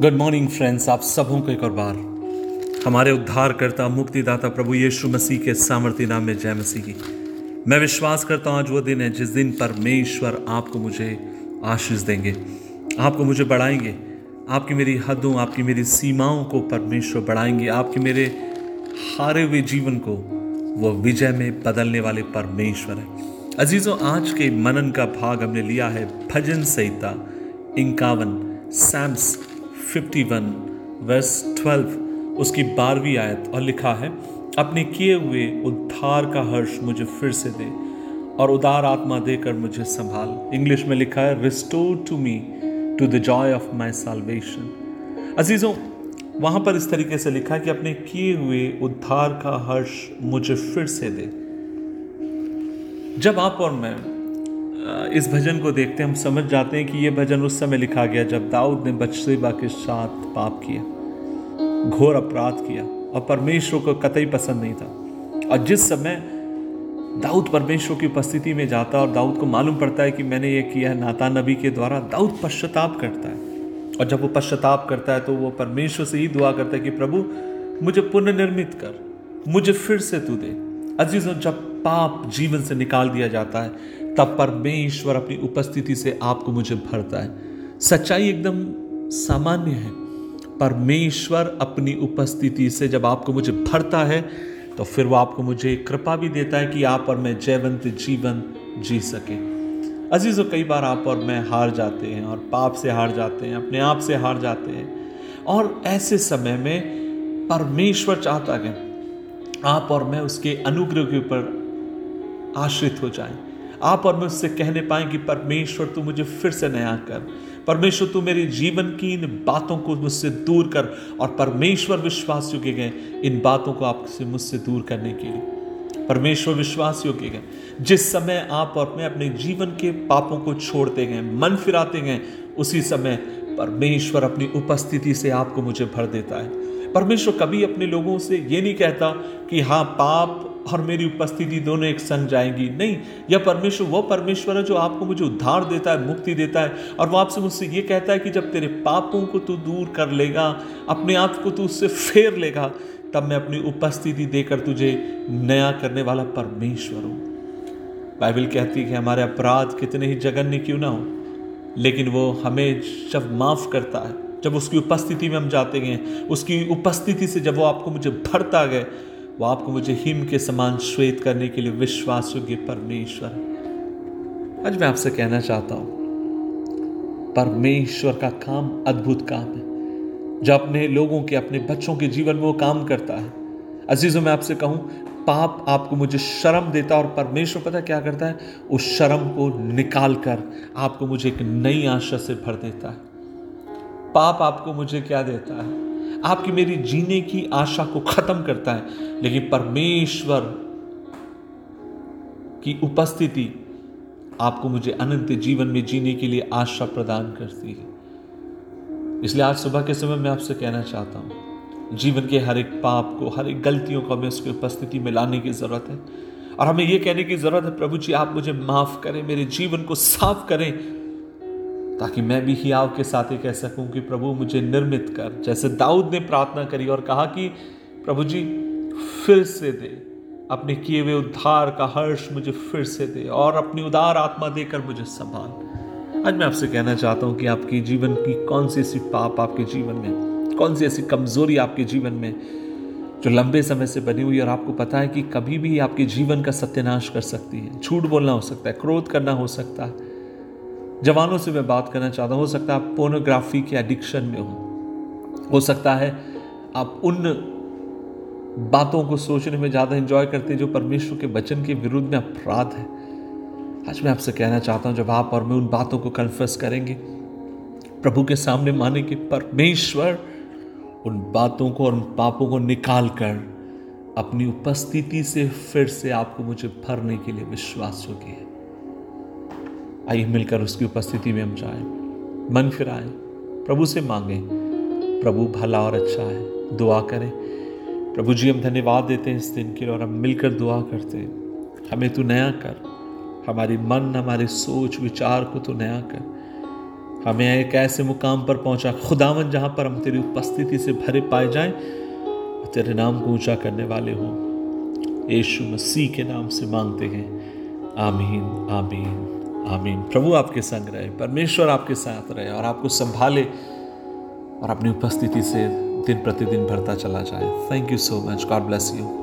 Good morning friends आप सबों को एक और बार। हमारे उद्धारकर्ता, मुक्तिदाता प्रभु यीशु मसीह के सामर्थ्य नाम में जय मसीह की। मैं विश्वास करता हूँ, आज वो दिन है जिस दिन परमेश्वर आपको मुझे आशीष देंगे। आपको मुझे बढ़ाएँगे। आपकी मेरी हदों, आपकी मेरी सीमाओं को परमेश्वर बढ़ाएँगे। आपके मेरे हारे हुए जीवन को वो विजय में बदलने वाले परमेश्वर है। अजीज़ों, आज के मनन का भाग हमने लिया है भजन संहिता इक्यावन, सैम्स 51 वर्स 12 उसकी बारहवीं आयत और लिखा है, अपने किए हुए उद्धार का हर्ष मुझे फिर से दे और उदार आत्मा देकर मुझे संभाल। इंग्लिश में लिखा है restore to me to the joy of my salvation अजीज़ों, वहाँ पर इस तरीके से लिखा है कि अपने किए हुए उद्धार का हर्ष मुझे फिर से दे। जब आप और मैं इस भजन को देखते हम समझ जाते हैं कि यह भजन उस समय लिखा गया जब दाऊद ने बचसेबा के साथ पाप किया, घोर अपराध किया और परमेश्वर को कतई पसंद नहीं था। और जिस समय दाऊद परमेश्वर की उपस्थिति में जाता और दाऊद को मालूम पड़ता है कि मैंने ये किया है नाता नबी के द्वारा, दाऊद पश्चाताप करता है। और जब वो पश्चाताप करता है तो वो परमेश्वर से ही दुआ करता है कि प्रभु, मुझे पुनर्निर्मित कर, मुझे फिर से तू दे। अजीजों, जब पाप जीवन से निकाल दिया जाता है तब परमेश्वर अपनी उपस्थिति से आपको मुझे भरता है। सच्चाई एकदम सामान्य है। परमेश्वर अपनी उपस्थिति से जब आपको मुझे भरता है तो फिर वो आपको मुझे कृपा भी देता है कि आप और मैं जयवंत जीवन जी सके। अजीज़ों कई बार आप और मैं हार जाते हैं और पाप से हार जाते हैं, अपने आप से हार जाते हैं। और ऐसे समय में परमेश्वर चाहता है आप और मैं उसके अनुग्रह के ऊपर आश्रित हो जाएँ। आप और मैं उससे कहने पाए कि परमेश्वर, तू मुझे फिर से नया कर। परमेश्वर, तू मेरे जीवन की इन बातों को मुझसे दूर कर और परमेश्वर विश्वास योग्य गए, इन बातों को आपसे मुझसे दूर करने के लिए। परमेश्वर विश्वास योग्य गए, जिस समय आप और मैं अपने जीवन के पापों को छोड़ते गए, मन फिराते गए, उसी समय परमेश्वर अपनी उपस्थिति से आपको मुझे भर देता है। परमेश्वर कभी अपने लोगों से ये नहीं कहता कि हाँ पाप और मेरी उपस्थिति दोनों एक संग जाएँगी। नहीं, यह परमेश्वर, वो परमेश्वर है जो आपको मुझे उद्धार देता है, मुक्ति देता है और वो आपसे मुझसे ये कहता है कि जब तेरे पापों को तू दूर कर लेगा, अपने आप को तू उससे फेर लेगा, तब मैं अपनी उपस्थिति देकर तुझे नया करने वाला परमेश्वर हूँ। बाइबल कहती है कि हमारे अपराध कितने ही जगन्य क्यों ना हो, लेकिन वो हमें जब माफ़ करता है, जब उसकी उपस्थिति में हम जाते गए उसकी उपस्थिति से जब वो आपको मुझे भरता गए वो आपको मुझे हिम के समान श्वेत करने के लिए विश्वास योग्य परमेश्वर आज मैं आपसे कहना चाहता हूँ, परमेश्वर का काम अद्भुत काम है। जो अपने लोगों के, अपने बच्चों के जीवन में वो काम करता है। अजीजों, मैं आपसे कहूँ, पाप आपको मुझे शर्म देता और परमेश्वर पता क्या करता है? उस शर्म को निकाल कर आपको मुझे एक नई आशा से भर देता है। पाप आपको मुझे क्या देता है? आपकी मेरी जीने की आशा को खत्म करता है। लेकिन परमेश्वर की उपस्थिति आपको मुझे अनंत जीवन में जीने के लिए आशा प्रदान करती है। इसलिए आज सुबह के समय मैं आपसे कहना चाहता हूँ, जीवन के हर एक पाप को, हर एक गलतियों को हमें उसकी उपस्थिति में लाने की ज़रूरत है। और हमें यह कहने की ज़रूरत है, प्रभु जी, आप मुझे माफ़ करें, मेरे जीवन को साफ़ करें। ताकि मैं भी हियाव के साथ ही कह सकूँ कि प्रभु, मुझे निर्मित कर। जैसे दाऊद ने प्रार्थना करी और कहा कि, प्रभु जी, फिर से दे। अपने किए हुए उद्धार का हर्ष मुझे फिर से दे और अपनी उदार आत्मा देकर मुझे संभाल। आज मैं आपसे कहना चाहता हूँ कि आपके जीवन की कौन सी ऐसी पाप आपके जीवन में, कौन सी ऐसी कमज़ोरी आपके जीवन में जो लंबे समय से बनी हुई और आपको पता है कि कभी भी आपके जीवन का सत्यानाश कर सकती है। झूठ बोलना हो सकता है, क्रोध करना हो सकता है। जवानों से मैं बात करना चाहता हूँ। हो सकता है आप पोर्नोग्राफी के एडिक्शन में हो। हो सकता है आप उन बातों को सोचने में ज़्यादा इंजॉय करते हैं जो परमेश्वर के वचन के विरुद्ध में अपराध है। आज मैं आपसे कहना चाहता हूँ, जब आप और मैं उन बातों को कन्फेस करेंगे, प्रभु के सामने माने कि परमेश्वर उन बातों को और उन पापों को निकाल कर अपनी उपस्थिति से फिर से आपको मुझे भरने के लिए विश्वास योग्य है आइए मिलकर उसकी उपस्थिति में हम जाएँ। मन फिराएँ प्रभु से मांगे। प्रभु भला और अच्छा है। दुआ करें। प्रभु जी, हम धन्यवाद देते हैं इस दिन के लिए और हम मिलकर दुआ करते हैं। हमें तू नया कर। हमारी मन, हमारे सोच, विचार को तो नया कर। हमें एक ऐसे मुकाम पर पहुँचा, खुदावन, जहाँ पर हम तेरी उपस्थिति से भरे पाए जाएँ तेरे नाम को ऊँचा करने वाले हों। यीशु मसीह के नाम से मांगते हैं। आमीन आमीन। आमीन। प्रभु आपके संग रहे, परमेश्वर आपके साथ रहे और आपको संभाले और अपनी उपस्थिति से दिन प्रतिदिन भरता चला जाए। Thank you so much God bless you